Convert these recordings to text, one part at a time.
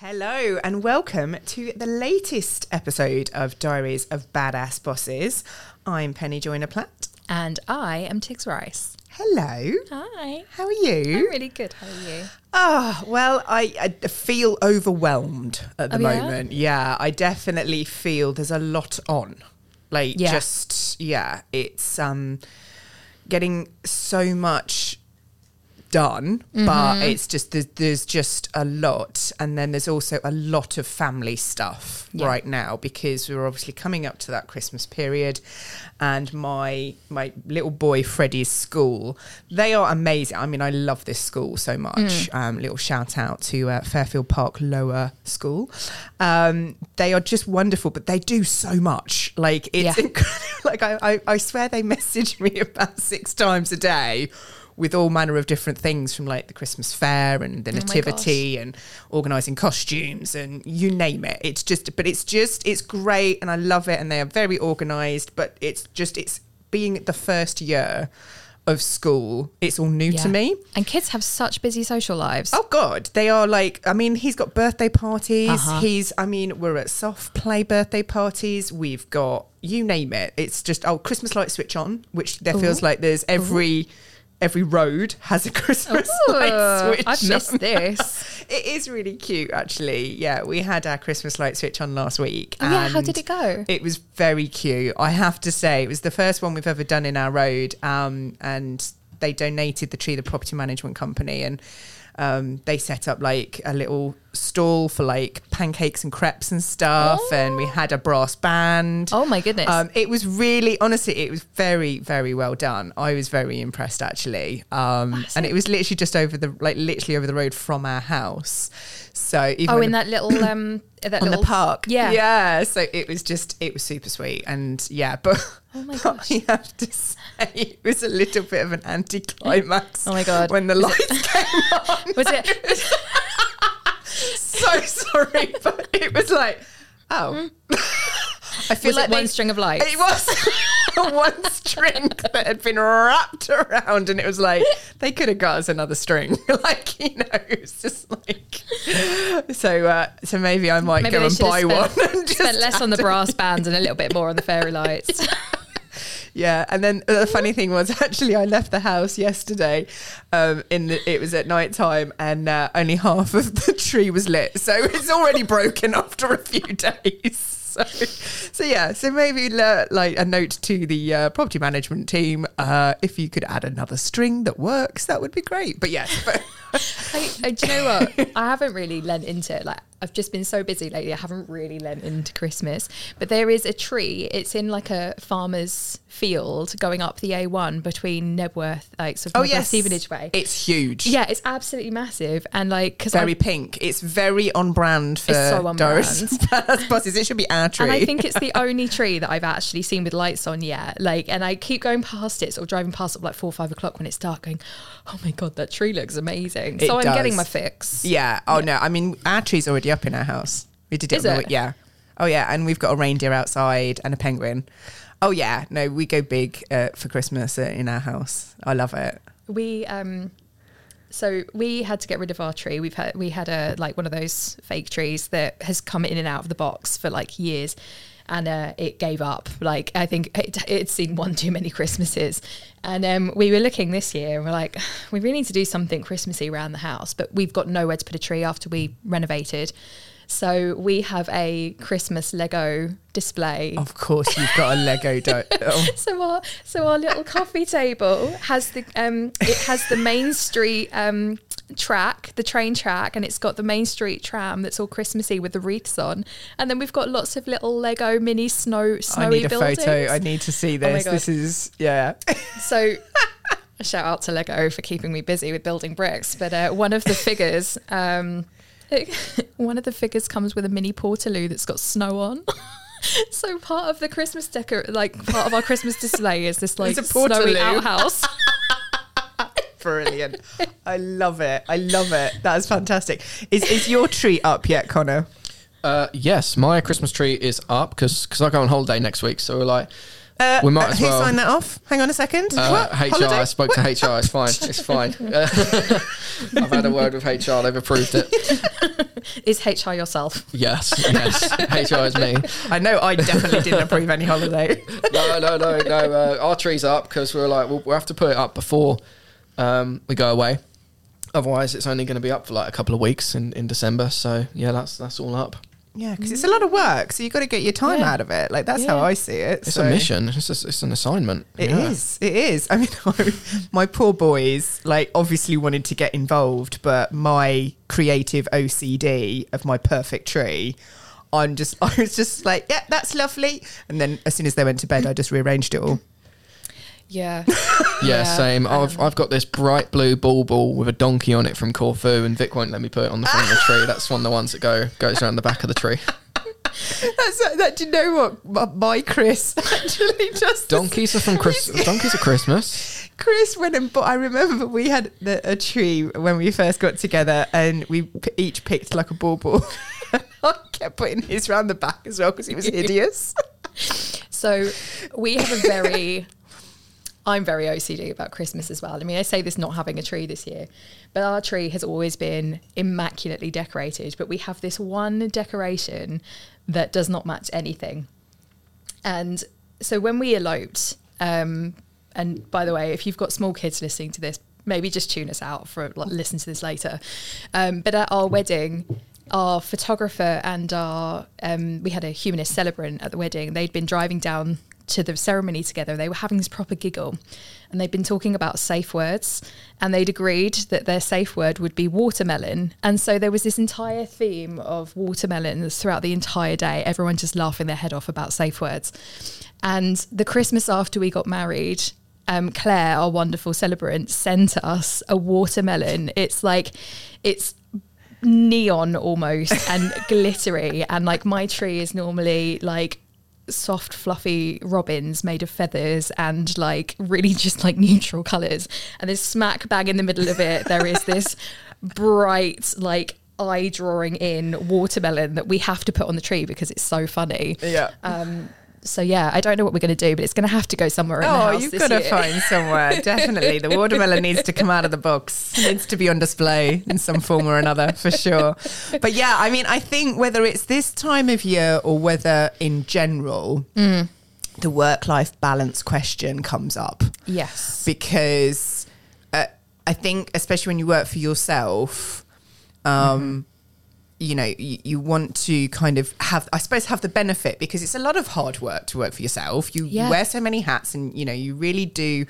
Hello and welcome to the latest episode of Diaries of Badass Bosses. I'm Penny Joyner Platt. And I am Tigz Rice. Hello. Hi. How are you? I'm really good. How are you? Ah, well, I, I feel overwhelmed at the Oh, yeah? moment. Yeah, I definitely feel there's a lot on. Like Yeah. just yeah, it's um getting so much done, Mm-hmm. but it's just there's, there's just a lot, and then there's also a lot of family stuff Yeah. right now because we're obviously coming up to that Christmas period, and my my little boy Freddie's school, they are amazing. I mean, I love this school so much. Mm. Um, little shout out to uh, Fairfield Park Lower School. Um, they are just wonderful, but they do so much. Like it's Yeah. incredible. like I, I, I swear they message me about six times a day with all manner of different things from like the Christmas fair and the Oh nativity and organising costumes and you name it. It's just, but it's just, it's great and I love it and they are very organised. But it's just, it's being the first year of school. It's all new to me. And kids have such busy social lives. Oh God, they are like. I mean, he's got birthday parties. Uh-huh. He's. I mean, we're at soft play birthday parties. We've got you name it. It's just oh, Christmas light switch on, which there feels like there's every every road has a Christmas light switch. I've missed on. this. it is really cute, actually. Yeah, we had our Christmas light switch on last week. Oh, yeah, how did it go? It was very cute. I have to say, it was the first one we've ever done in our road. Um, and they donated the tree, the property management company, and um, they set up like a little stall for like pancakes and crepes and stuff. And we had a brass band. Oh my goodness. Um, it was really, honestly, it was very, very well done. I was very impressed actually. Um, and it was literally just over the, like literally over the road from our house. So even oh, in the- that little um that on little the park. Yeah. Yeah. So it was just, it was super sweet. And yeah, but Oh my gosh. I have to say, it was a little bit of an anticlimax. Oh my God. When the Was lights came on. Was it so sorry, but it was like, oh. I feel was like it one they- string of lights? It was one string that had been wrapped around, and it was like they could have got us another string. like you know, it's just like so. Uh, so maybe I might Maybe go and buy spent- one. And Spent less on the brass bands and a little bit more on the fairy lights. Yeah, and then the funny thing was actually I left the house yesterday. Um, in the, it was at night time, and uh, only half of the tree was lit, so it's already broken after a few days. So, so yeah, so maybe uh, like a note to the uh, property management team: uh, if you could add another string that works, that would be great. But yes, but I, I, do you know what? I haven't really lent into it. Like I've just been so busy lately. I haven't really lent into Christmas. But there is a tree. It's in like a farmer's field going up the A1 between Knebworth, like sort of oh Knebworth yes, Stevenage way. it's huge. yeah, it's absolutely massive. And like because Very pink. It's very on brand for It's so on Doris buses. It should be our tree. and I think it's the only tree that I've actually seen with lights on yet. Like, and I keep going past it, sort of driving past it like four or five o'clock when it's dark, going, "Oh my god, that tree looks amazing." It so I'm getting my fix. Yeah. Oh no. I mean, our tree's already up in our house. We did it. Is on the it? Yeah. Oh yeah, and we've got a reindeer outside and a penguin. Oh yeah. No, we go big uh, for Christmas uh, in our house. I love it. We um so we had to get rid of our tree. We've had we had a like one of those fake trees that has come in and out of the box for like years. And uh, it gave up. Like I think it, it'd seen one too many Christmases, and um, we were looking this year. and We're like, we really need to do something Christmassy around the house, but we've got nowhere to put a tree after we renovated. So we have a Christmas Lego display Of course, you've got a Lego. Do- oh. so our so our little coffee table has the um it has the main street um track the train track and it's got the main street tram that's all christmassy with the wreaths on and then we've got lots of little lego mini snow snowy I need a buildings Oh photo. I need to see my this. God. this is yeah. so a shout out to lego for keeping me busy with building bricks but uh, one of the figures um one of the figures comes with a mini portaloo that's got snow on So part of the Christmas decor, like part of our Christmas display, is this like it's a snowy portaloo. outhouse. Brilliant. I love it. I love it. That is fantastic. Is is your tree up yet, Connor? Uh, yes, my Christmas tree is up because because I go on holiday next week. So we're like, Uh, We might uh, as who signed that off? Hang on a second. uh, What? HR. Holiday? I spoke to HR. It's fine. It's fine. I've had a word with HR. They've approved it. Is HR yourself? Yes, yes. HR is me. I know I definitely didn't approve any holiday. No, no, no, no. Uh, our tree's up because we're like, we'll, we'll have to put it up before um, we go away. Otherwise, it's only going to be up for like a couple of weeks in, in December. So yeah, that's that's all up. Yeah, because it's a lot of mm. work, so you've got to get your time Yeah. out of it. Like that's how I see it. It's so- a mission. It's just, it's an assignment. It Yeah. is. It is. I mean, my poor boys, like, obviously wanted to get involved, but my creative OCD of my perfect tree, I'm just, I was just like, yeah, that's lovely. And then as soon as they went to bed, I just rearranged it all. Yeah. Yeah, same. I I've I've got this bright blue ball ball with a donkey on it from Corfu, and Vic won't let me put it on the front of the tree. That's one of the ones that go goes around the back of the tree. That's uh, that. Do you know what? My, my Chris actually just Donkeys are from Chris. donkeys are Christmas. Chris went and bought. I remember we had the, a tree when we first got together, and we p- each picked like a bauble. I kept putting his round the back as well because he was hideous. So we have a very I'm very OCD about Christmas as well. I mean, I say this not having a tree this year, but our tree has always been immaculately decorated, but we have this one decoration that does not match anything. And so when we eloped, um, and by the way, if you've got small kids listening to this, maybe just tune us out for like, listen to this later. Um, but at our wedding, our photographer and our um, we had a humanist celebrant at the wedding. They'd been driving down to the ceremony together. They were having this proper giggle, and they'd been talking about safe words. And they'd agreed that their safe word would be watermelon. And so there was this entire theme of watermelons throughout the entire day. Everyone just laughing their head off about safe words. And the Christmas after we got married, um, Claire, our wonderful celebrant, sent us a watermelon. It's like, it's neon almost and glittery. And like my tree is normally like soft, fluffy robins made of feathers and like really just like neutral colors. And this smack bang in the middle of it, there is this bright, like, eye drawing in watermelon that we have to put on the tree because it's so funny. Yeah. Um, so yeah, I don't know what we're going to do, but it's going to have to go somewhere in the Oh, you've got to find somewhere. Definitely. The watermelon needs to come out of the box. It needs to be on display in some form or another, for sure. But yeah, I mean, I think whether it's this time of year or whether in general, the work life balance question comes up Yes. because uh, I think, especially when you work for yourself, um, you know, you, you want to kind of have, I suppose, have the benefit because it's a lot of hard work to work for yourself. You, Yeah. you wear so many hats, and you know, you really do.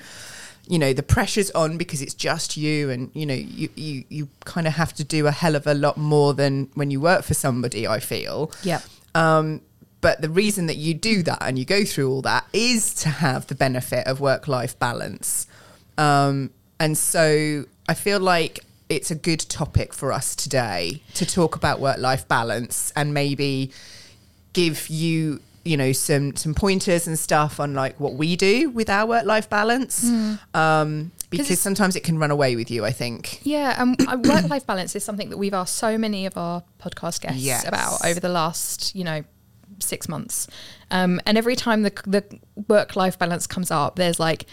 You know, the pressure's on because it's just you, and you know, you you you kind of have to do a hell of a lot more than when you work for somebody. I feel. yeah Um, but the reason that you do that and you go through all that is to have the benefit of work life balance. Um, and so I feel like it's a good topic for us today to talk about work life balance and maybe give you you know some some pointers and stuff on like what we do with our work life balance um because sometimes it can run away with you i think. Yeah, and um, work life balance is something that we've asked so many of our podcast guests Yes. about over the last, you know, six months. Um, and every time the, the work life balance comes up, there's like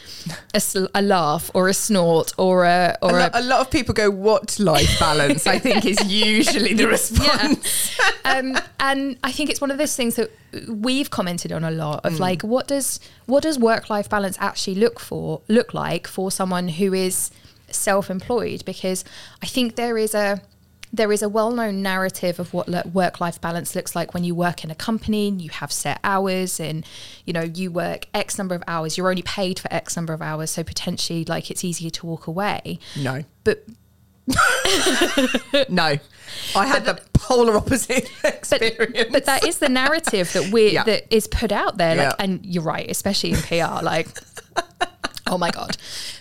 a, sl- a laugh or a snort or a a, or lo- a, a lot of people go what life balance? I think is usually the response. Um, and I think it's one of those things that we've commented on a lot Mm. of like what does what does work life balance actually look for look like for someone who is self employed because I think there is a there is a well-known narrative of what work-life balance looks like when you work in a company and you have set hours and you know you work x number of hours you're only paid for x number of hours so potentially like it's easier to walk away no but no i had the polar opposite but, experience but that is the narrative that we Yeah. that is put out there like Yeah. and you're right especially in PR like oh my god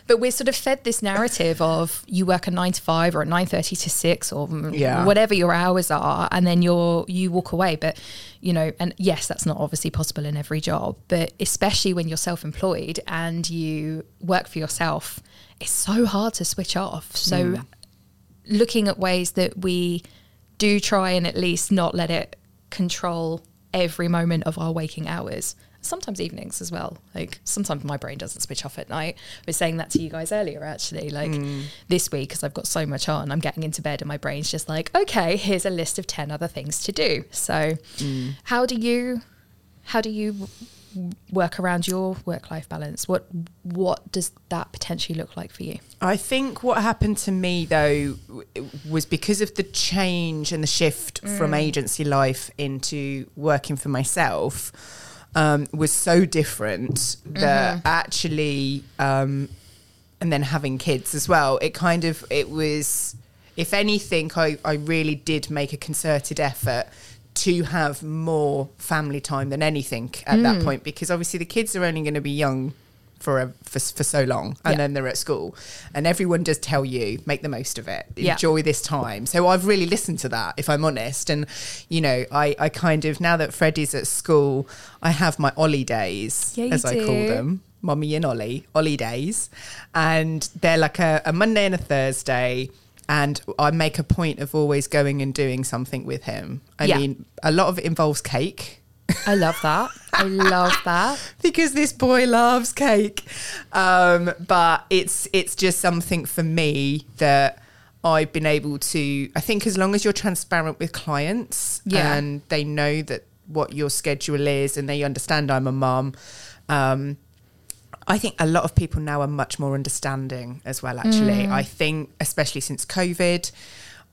but we're sort of fed this narrative of you work a 9 to 5 or a 9:30 to 6 or Yeah. whatever your hours are and then you're you walk away but you know and yes that's not obviously possible in every job but especially when you're self-employed and you work for yourself it's so hard to switch off so Mm. looking at ways that we do try and at least not let it control every moment of our waking hours. Sometimes evenings as well. Like sometimes my brain doesn't switch off at night. I was saying that to you guys earlier, actually. Like Mm. this week, because I've got so much on, I'm getting into bed and my brain's just like, okay, here's a list of ten other things to do. So, Mm. how do you, how do you work around your work life balance? What what does that potentially look like for you? I think what happened to me though was because of the change and the shift from agency life into working for myself um, was so different that actually, um, and then having kids as well, it kind of it was. If anything, I, I really did make a concerted effort to have more family time than anything at that point because obviously the kids are only going to be young for, a, for for so long and Yeah. then they're at school. And everyone does tell you make the most of it. Yeah. enjoy this time. So i've really listened to that if i'm honest. And you know i i kind of now that freddie's at school i have my ollie days Yeah, as i call them. Mommy and ollie ollie days. And they're like a, a monday and a thursday. And I make a point of always going and doing something with him. I Yeah. mean, a lot of it involves cake I love that. I love that. because this boy loves cake. Um, but it's it's just something for me that I've been able to. I think as long as you're transparent with clients Yeah. and they know that what your schedule is and they understand I'm a mum. Um, I think a lot of people now are much more understanding as well. Actually, I think especially since COVID,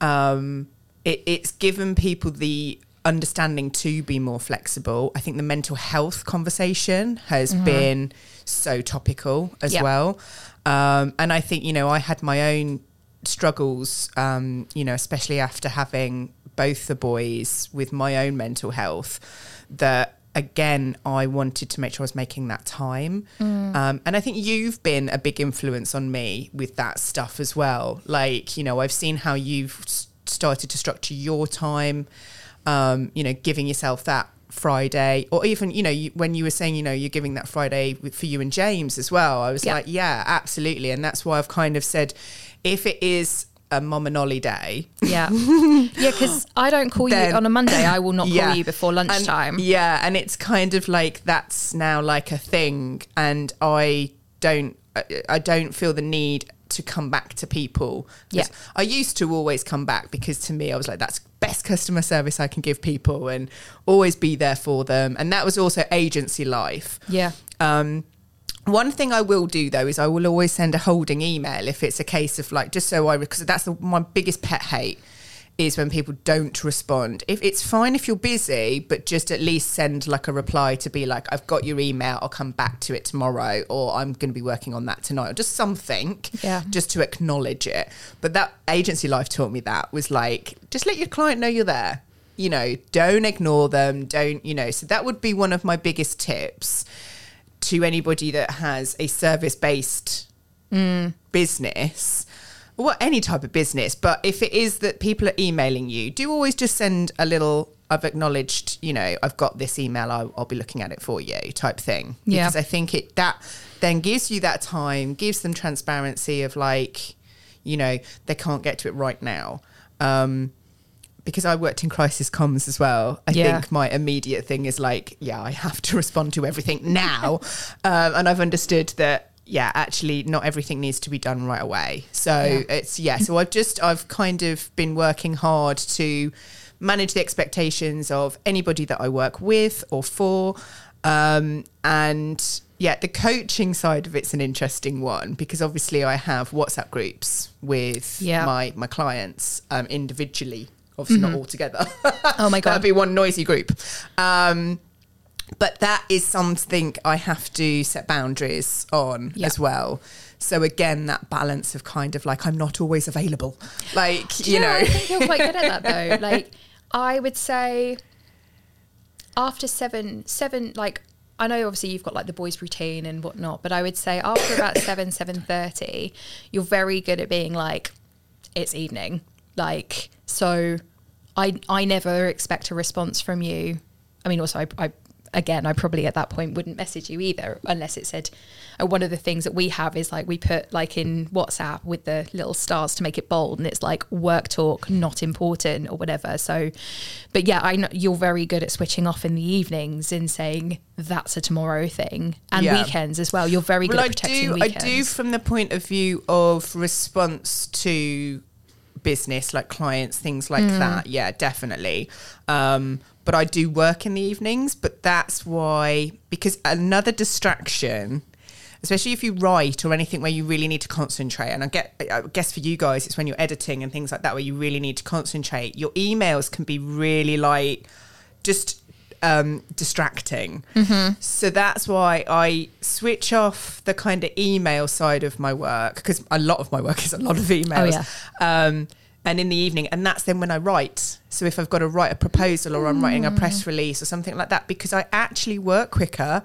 um, it, it's given people the understanding to be more flexible. I think the mental health conversation has been so topical as Yeah. well, um, and I think you know I had my own struggles, um, you know, especially after having both the boys with my own mental health. That again, I wanted to make sure I was making that time. Um, and I think you've been a big influence on me with that stuff as well. Like, you know, I've seen how you've started to structure your time, um, you know, giving yourself that Friday, or even, you know, you, when you were saying, you know, you're giving that Friday for you and James as well. I was Yeah. like, yeah, absolutely. And that's why I've kind of said, if it is a mom and Ollie day, Yeah. Yeah, because I don't call you on a Monday. I will not call Yeah. you before And- lunchtime. yeah, and it's kind of like that's now like a thing, and I don't, I don't feel the need to come back to people. Yeah. I used to always come back because to me, I was like, that's best customer service I can give people, and always be there for them. And that was also agency life. yeah. Um, one thing I will do though is I will always send a holding email if it's a case of like just so I because that's the, my biggest pet hate is when people don't respond. If it's fine if you're busy, but just at least send like a reply to be like, I've got your email, I'll come back to it tomorrow, or I'm going to be working on that tonight, or just something, Yeah. just to acknowledge it. But that agency life taught me that was like, just let your client know you're there. You know, don't ignore them. Don't, you know, so that would be one of my biggest tips to anybody that has a service based mm. business or any type of business but if it is that people are emailing you do always just send a little i've acknowledged you know i've got this email i'll, I'll be looking at it for you type thing Yeah. because i think it that then gives you that time gives them transparency of like you know they can't get to it right now um because I worked in crisis comms as well, I Yeah. think my immediate thing is like, yeah, I have to respond to everything now. um, and I've understood that, yeah, actually, not everything needs to be done right away. So Yeah. it's, yeah, so I've just, I've kind of been working hard to manage the expectations of anybody that I work with or for. Um, and yeah, the coaching side of it's an interesting one because obviously I have WhatsApp groups with Yeah. my, my clients um, individually obviously not all together. Oh my God. That'd be one noisy group. Um, but that is something I have to set boundaries on Yeah. as well. So again, that balance of kind of like I'm not always available, like you Yeah, know. I think you're quite good at that though. Like, I would say after seven, seven, like, I know obviously you've got like the boys' routine and whatnot, but I would say after about seven, seven thirty, you're very good at being like, it's evening. Like, so I I never expect a response from you. I mean, also I, I again, I probably at that point wouldn't message you either unless it said. Uh, one of the things that we have is like we put like in WhatsApp with the little stars to make it bold, and it's like work talk, not important or whatever. So, but yeah, I know you're very good at switching off in the evenings and saying that's a tomorrow thing, and Yeah. weekends as well. You're very good well, at I protecting do. weekends. I do from the point of view of response to business, like clients, things like Hmm. that. Yeah, definitely. Um, but I do work in the evenings. But that's why because another distraction. Especially if you write or anything where you really need to concentrate, and I get, I guess for you guys, it's when you're editing and things like that where you really need to concentrate. Your emails can be really like just um, distracting. So that's why I switch off the kind of email side of my work because a lot of my work is a lot of emails. Um, and in the evening, and that's then when I write. So if I've got to write a proposal or I'm writing a press release or something like that, because I actually work quicker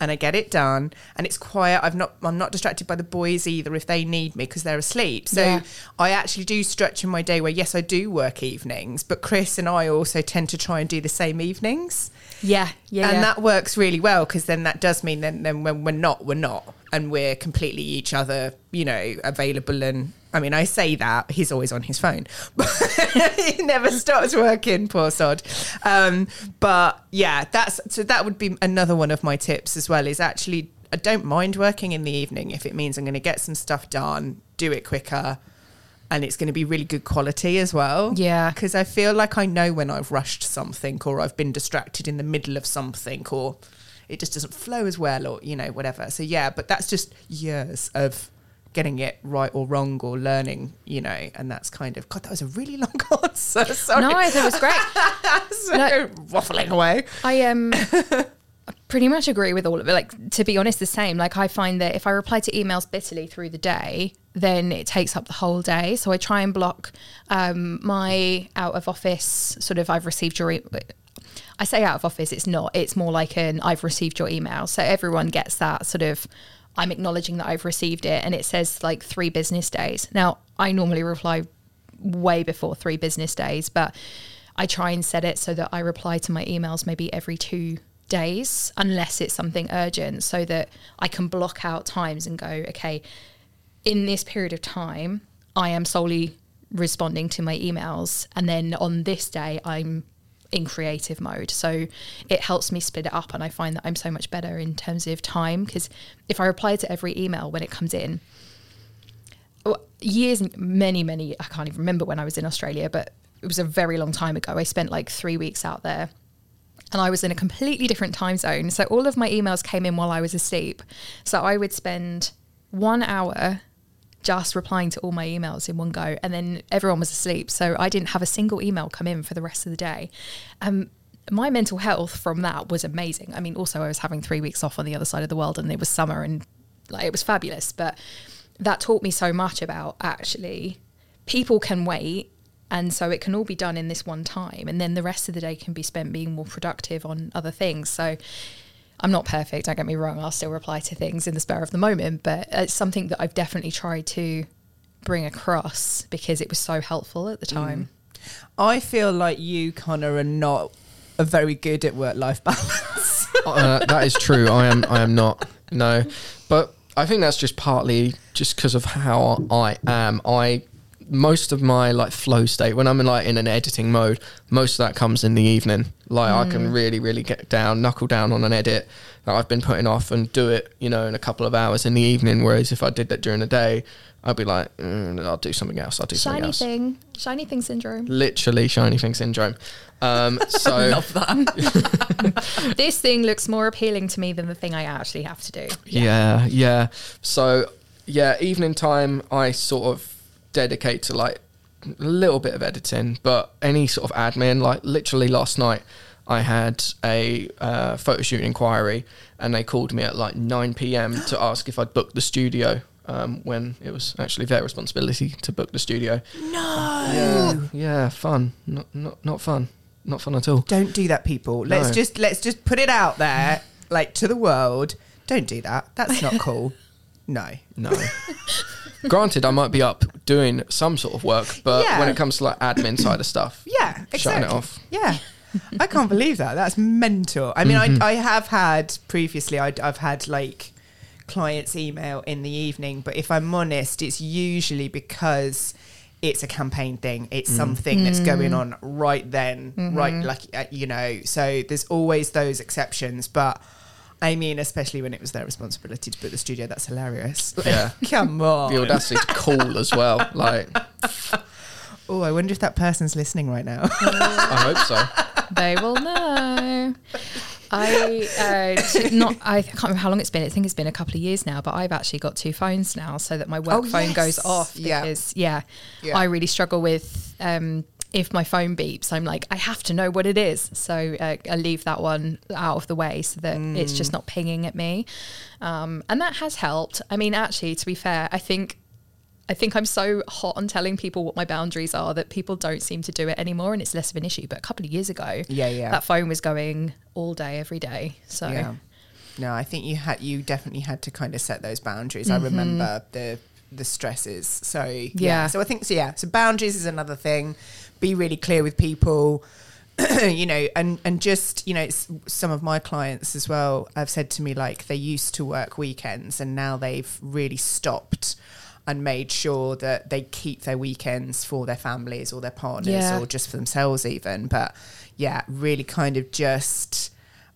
and I get it done and it's quiet. I've not I'm not distracted by the boys either if they need me because they're asleep. So Yeah. I actually do stretch in my day where yes I do work evenings, but Chris and I also tend to try and do the same evenings. Yeah, yeah, and yeah. that works really well because then that does mean then then when we're not we're not. And we're completely each other you know available and I mean I say that he's always on his phone. But he never stops working poor sod. Um, but yeah that's so that would be another one of my tips as well is actually I don't mind working in the evening if it means I'm going to get some stuff done do it quicker and it's going to be really good quality as well Yeah. because I feel like I know when I've rushed something or I've been distracted in the middle of something or it just doesn't flow as well or you know whatever. So yeah, but that's just years of getting it right or wrong or learning, you know, and that's kind of God. That was a really long answer. Sorry, No, it was great. so No. waffling away. I um I pretty much agree with all of it. Like to be honest, the same. Like I find that if I reply to emails bitterly through the day, then it takes up the whole day. So I try and block um, my out of office sort of. I've received your. E- I say out of office. It's not. It's more like an I've received your email. So everyone gets that sort of. I'm acknowledging that I've received it, and it says like three business days. Now I normally reply way before three business days, but I try and set it so that I reply to my emails maybe every two days, unless it's something urgent, so that I can block out times and go, okay, in this period of time, I am solely responding to my emails. And then on this day, I'm in creative mode. So it helps me split it up. And I find that I'm so much better in terms of time because if I reply to every email when it comes in, years, many, many, I can't even remember when I was in Australia, but it was a very long time ago. I spent like three weeks out there and I was in a completely different time zone. So all of my emails came in while I was asleep. So I would spend one hour just replying to all my emails in one go, and then everyone was asleep. So I didn't have a single email come in for the rest of the day. Um, my mental health from that was amazing. I mean, also I was having three weeks off on the other side of the world, and it was summer, and like it was fabulous. But that taught me so much about actually people can wait and so it can all be done in this one time and then the rest of the day can be spent being more productive on other things so i'm not perfect don't get me wrong i'll still reply to things in the spur of the moment but it's something that i've definitely tried to bring across because it was so helpful at the time I feel like you, Connor, are not a very good at work life balance. uh, that is true. I am. I am not. No, but I think that's just partly just because of how I am. I most of my like flow state when I'm in like in an editing mode, most of that comes in the evening. Like I can really, really get down, knuckle down on an edit that I've been putting off and do it, you know, in a couple of hours in the evening. Whereas if I did that during the day, I'd be like, mm, I'll do something else. I'll do something shiny else. thing shiny thing syndrome Literally shiny thing syndrome. Um, so Love that. this thing looks more appealing to me than the thing i actually have to do Yeah, yeah. So yeah, evening time I sort of dedicate to like a little bit of editing, but any sort of admin. Like literally last night, I had a uh, photo shoot inquiry, and they called me at like nine p.m. to ask if I'd booked the studio. Um, when it was actually their responsibility to book the studio. no. Yeah, yeah, fun. Not not not fun. Not fun at all. Don't do that, people. Let's No. just let's just put it out there, like to the world. Don't do that. That's not cool. No. No. Granted, I might be up doing some sort of work, but Yeah. when it comes to like admin side of stuff, Yeah, exactly. Shutting it off. Yeah. I can't believe that. That's mental. I mean, Mhm. I, I have had previously, i I've had like clients email in the evening, but if I'm honest, it's usually because it's a campaign thing. It's something that's going on right then, right, like, uh, you know, so there's always those exceptions. But I mean, especially when it was their responsibility to book the studio, that's hilarious. Yeah. Come on. The audacity to call as well. Like, Oh, I wonder if that person's listening right now. I hope so. they will know. I uh, t- not. I can't remember how long it's been. I think it's been a couple of years now. But I've actually got two phones now, so that my work Oh, phone goes yes. off Yeah. because yeah, Yeah. I really struggle with. Um, if my phone beeps, I'm like, I have to know what it is. So uh, I leave that one out of the way so that it's Mm. just not pinging at me. Um, and that has helped. I mean, actually, to be fair, I think I think I'm so hot on telling people what my boundaries are that people don't seem to do it anymore, and it's less of an issue. But a couple of years ago, Yeah, yeah. that phone was going all day, every day. So Yeah. No, I think you had you definitely had to kind of set those boundaries. Mm-hmm. I remember the the stresses. So yeah. Yeah. So I think so yeah. So boundaries is another thing. Be really clear with people. you know, and and just you know, it's, some of my clients as well have said to me like they used to work weekends and now they've really stopped and made sure that they keep their weekends for their families or their partners Yeah. or just for themselves even. But yeah, really kind of just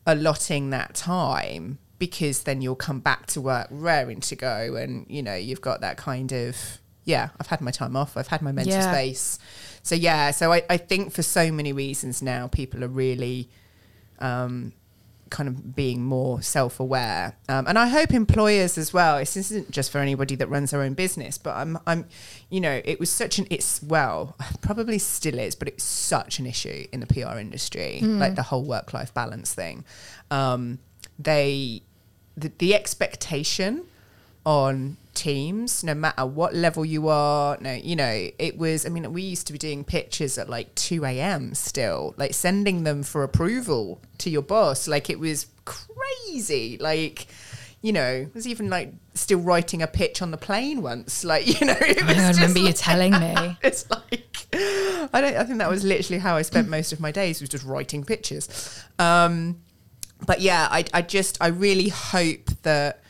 allotting that time because then you'll come back to work raring to go and you know you've got that kind of yeah i've had my time off i've had my mental Yeah. space so yeah so I, I think for so many reasons now people are really um, kind of being more self-aware. Um, and i hope employers as well this isn't just for anybody that runs their own business but i'm i'm you know it was such an it's well probably still is but it's such an issue in the pr industry like the whole work-life balance thing. Um, they the, the expectation on teams no matter what level you are no you know it was i mean we used to be doing pitches at like 2 a.m still like sending them for approval to your boss like it was crazy like you know it was even like still writing a pitch on the plane once like you know it was I remember you telling me. it's like I don't. I think that was literally how I spent most of my days was just writing pitches. Um, but yeah, I, I just I really hope that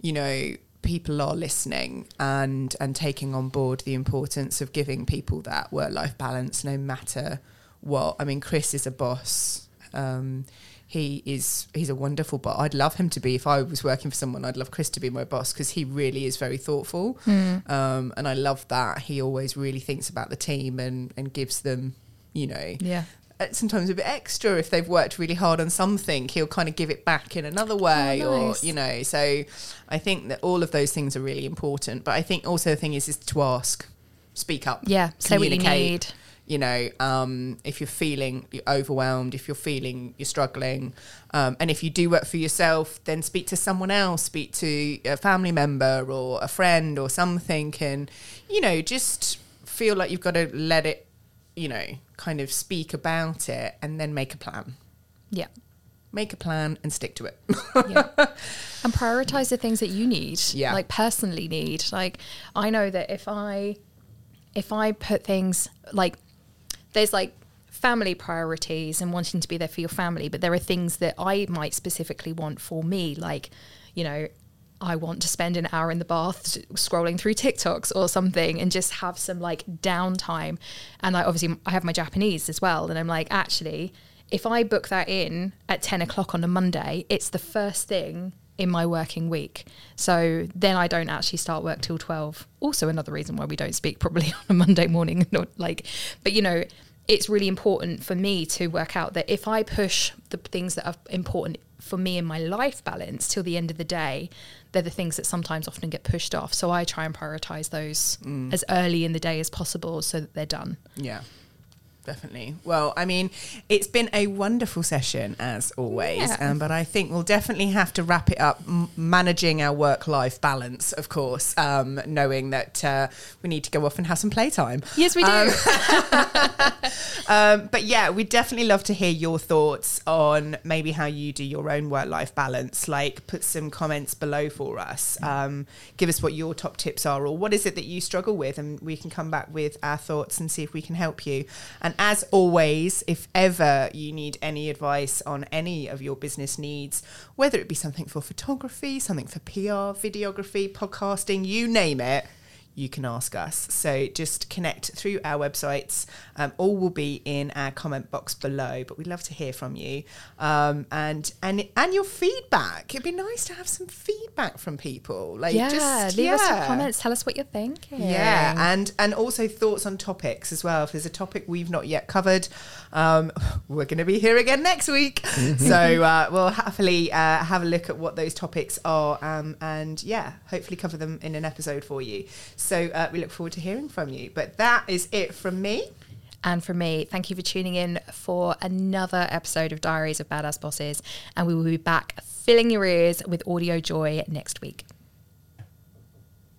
you know people are listening and and taking on board the importance of giving people that work life balance, no matter what. I mean, Chris is a boss. Um, he is he's a wonderful boss. I'd love him to be if I was working for someone. I'd love Chris to be my boss because he really is very thoughtful, um, and I love that he always really thinks about the team and and gives them, you know, Yeah. Uh, sometimes a bit extra if they've worked really hard on something. He'll kind of give it back in another way, Oh, nice. or you know. So I think that all of those things are really important. But I think also the thing is is to ask, speak up, Yeah. Say what you communicate. need. You know, um, if you're feeling you're overwhelmed, if you're feeling you're struggling, um, and if you do work for yourself, then speak to someone else, speak to a family member or a friend or something, and you know, just feel like you've got to let it, you know, kind of speak about it, and then make a plan. Yeah. Make a plan and stick to it. yeah. and prioritize the things that you need Yeah. like personally need like i know that if i if i put things like there's like family priorities and wanting to be there for your family but there are things that i might specifically want for me like you know I want to spend an hour in the bath scrolling through TikToks or something and just have some like downtime. And I obviously I have my Japanese as well. And I'm like, actually, if I book that in at 10 o'clock on a Monday, it's the first thing in my working week. So then I don't actually start work till 12. Also another reason why we don't speak probably on a Monday morning. Not like, but you know, it's really important for me to work out that if I push the things that are important for me and my life balance till the end of the day, they're the things that sometimes often get pushed off. So I try and prioritize those mm. as early in the day as possible so that they're done. Yeah, definitely. Well, I mean, it's been a wonderful session as always, Yeah. um, but I think we'll definitely have to wrap it up m- managing our work life balance, of course, um, knowing that uh, we need to go off and have some playtime. Yes, we do. Um, but yeah, we'd definitely love to hear your thoughts on maybe how you do your own work life balance. Like, put some comments below for us. Um, give us what your top tips are, or what is it that you struggle with, and we can come back with our thoughts and see if we can help you. And and as always, if ever you need any advice on any of your business needs, whether it be something for photography, something for PR, videography, podcasting, you name it, you can ask us. So just connect through our websites. Um, all will be in our comment box below. But we'd love to hear from you um, and and and your feedback. It'd be nice to have some feedback from people. Like yeah, just, leave yeah. us some comments. Tell us what you're thinking. Yeah, and and also thoughts on topics as well. If there's a topic we've not yet covered, um, we're going to be here again next week. so uh, we'll happily uh, have a look at what those topics are, um, and yeah, hopefully cover them in an episode for you. So uh, we look forward to hearing from you. But that is it from me. And from me, thank you for tuning in for another episode of Diaries of Badass Bosses. And we will be back filling your ears with audio joy next week.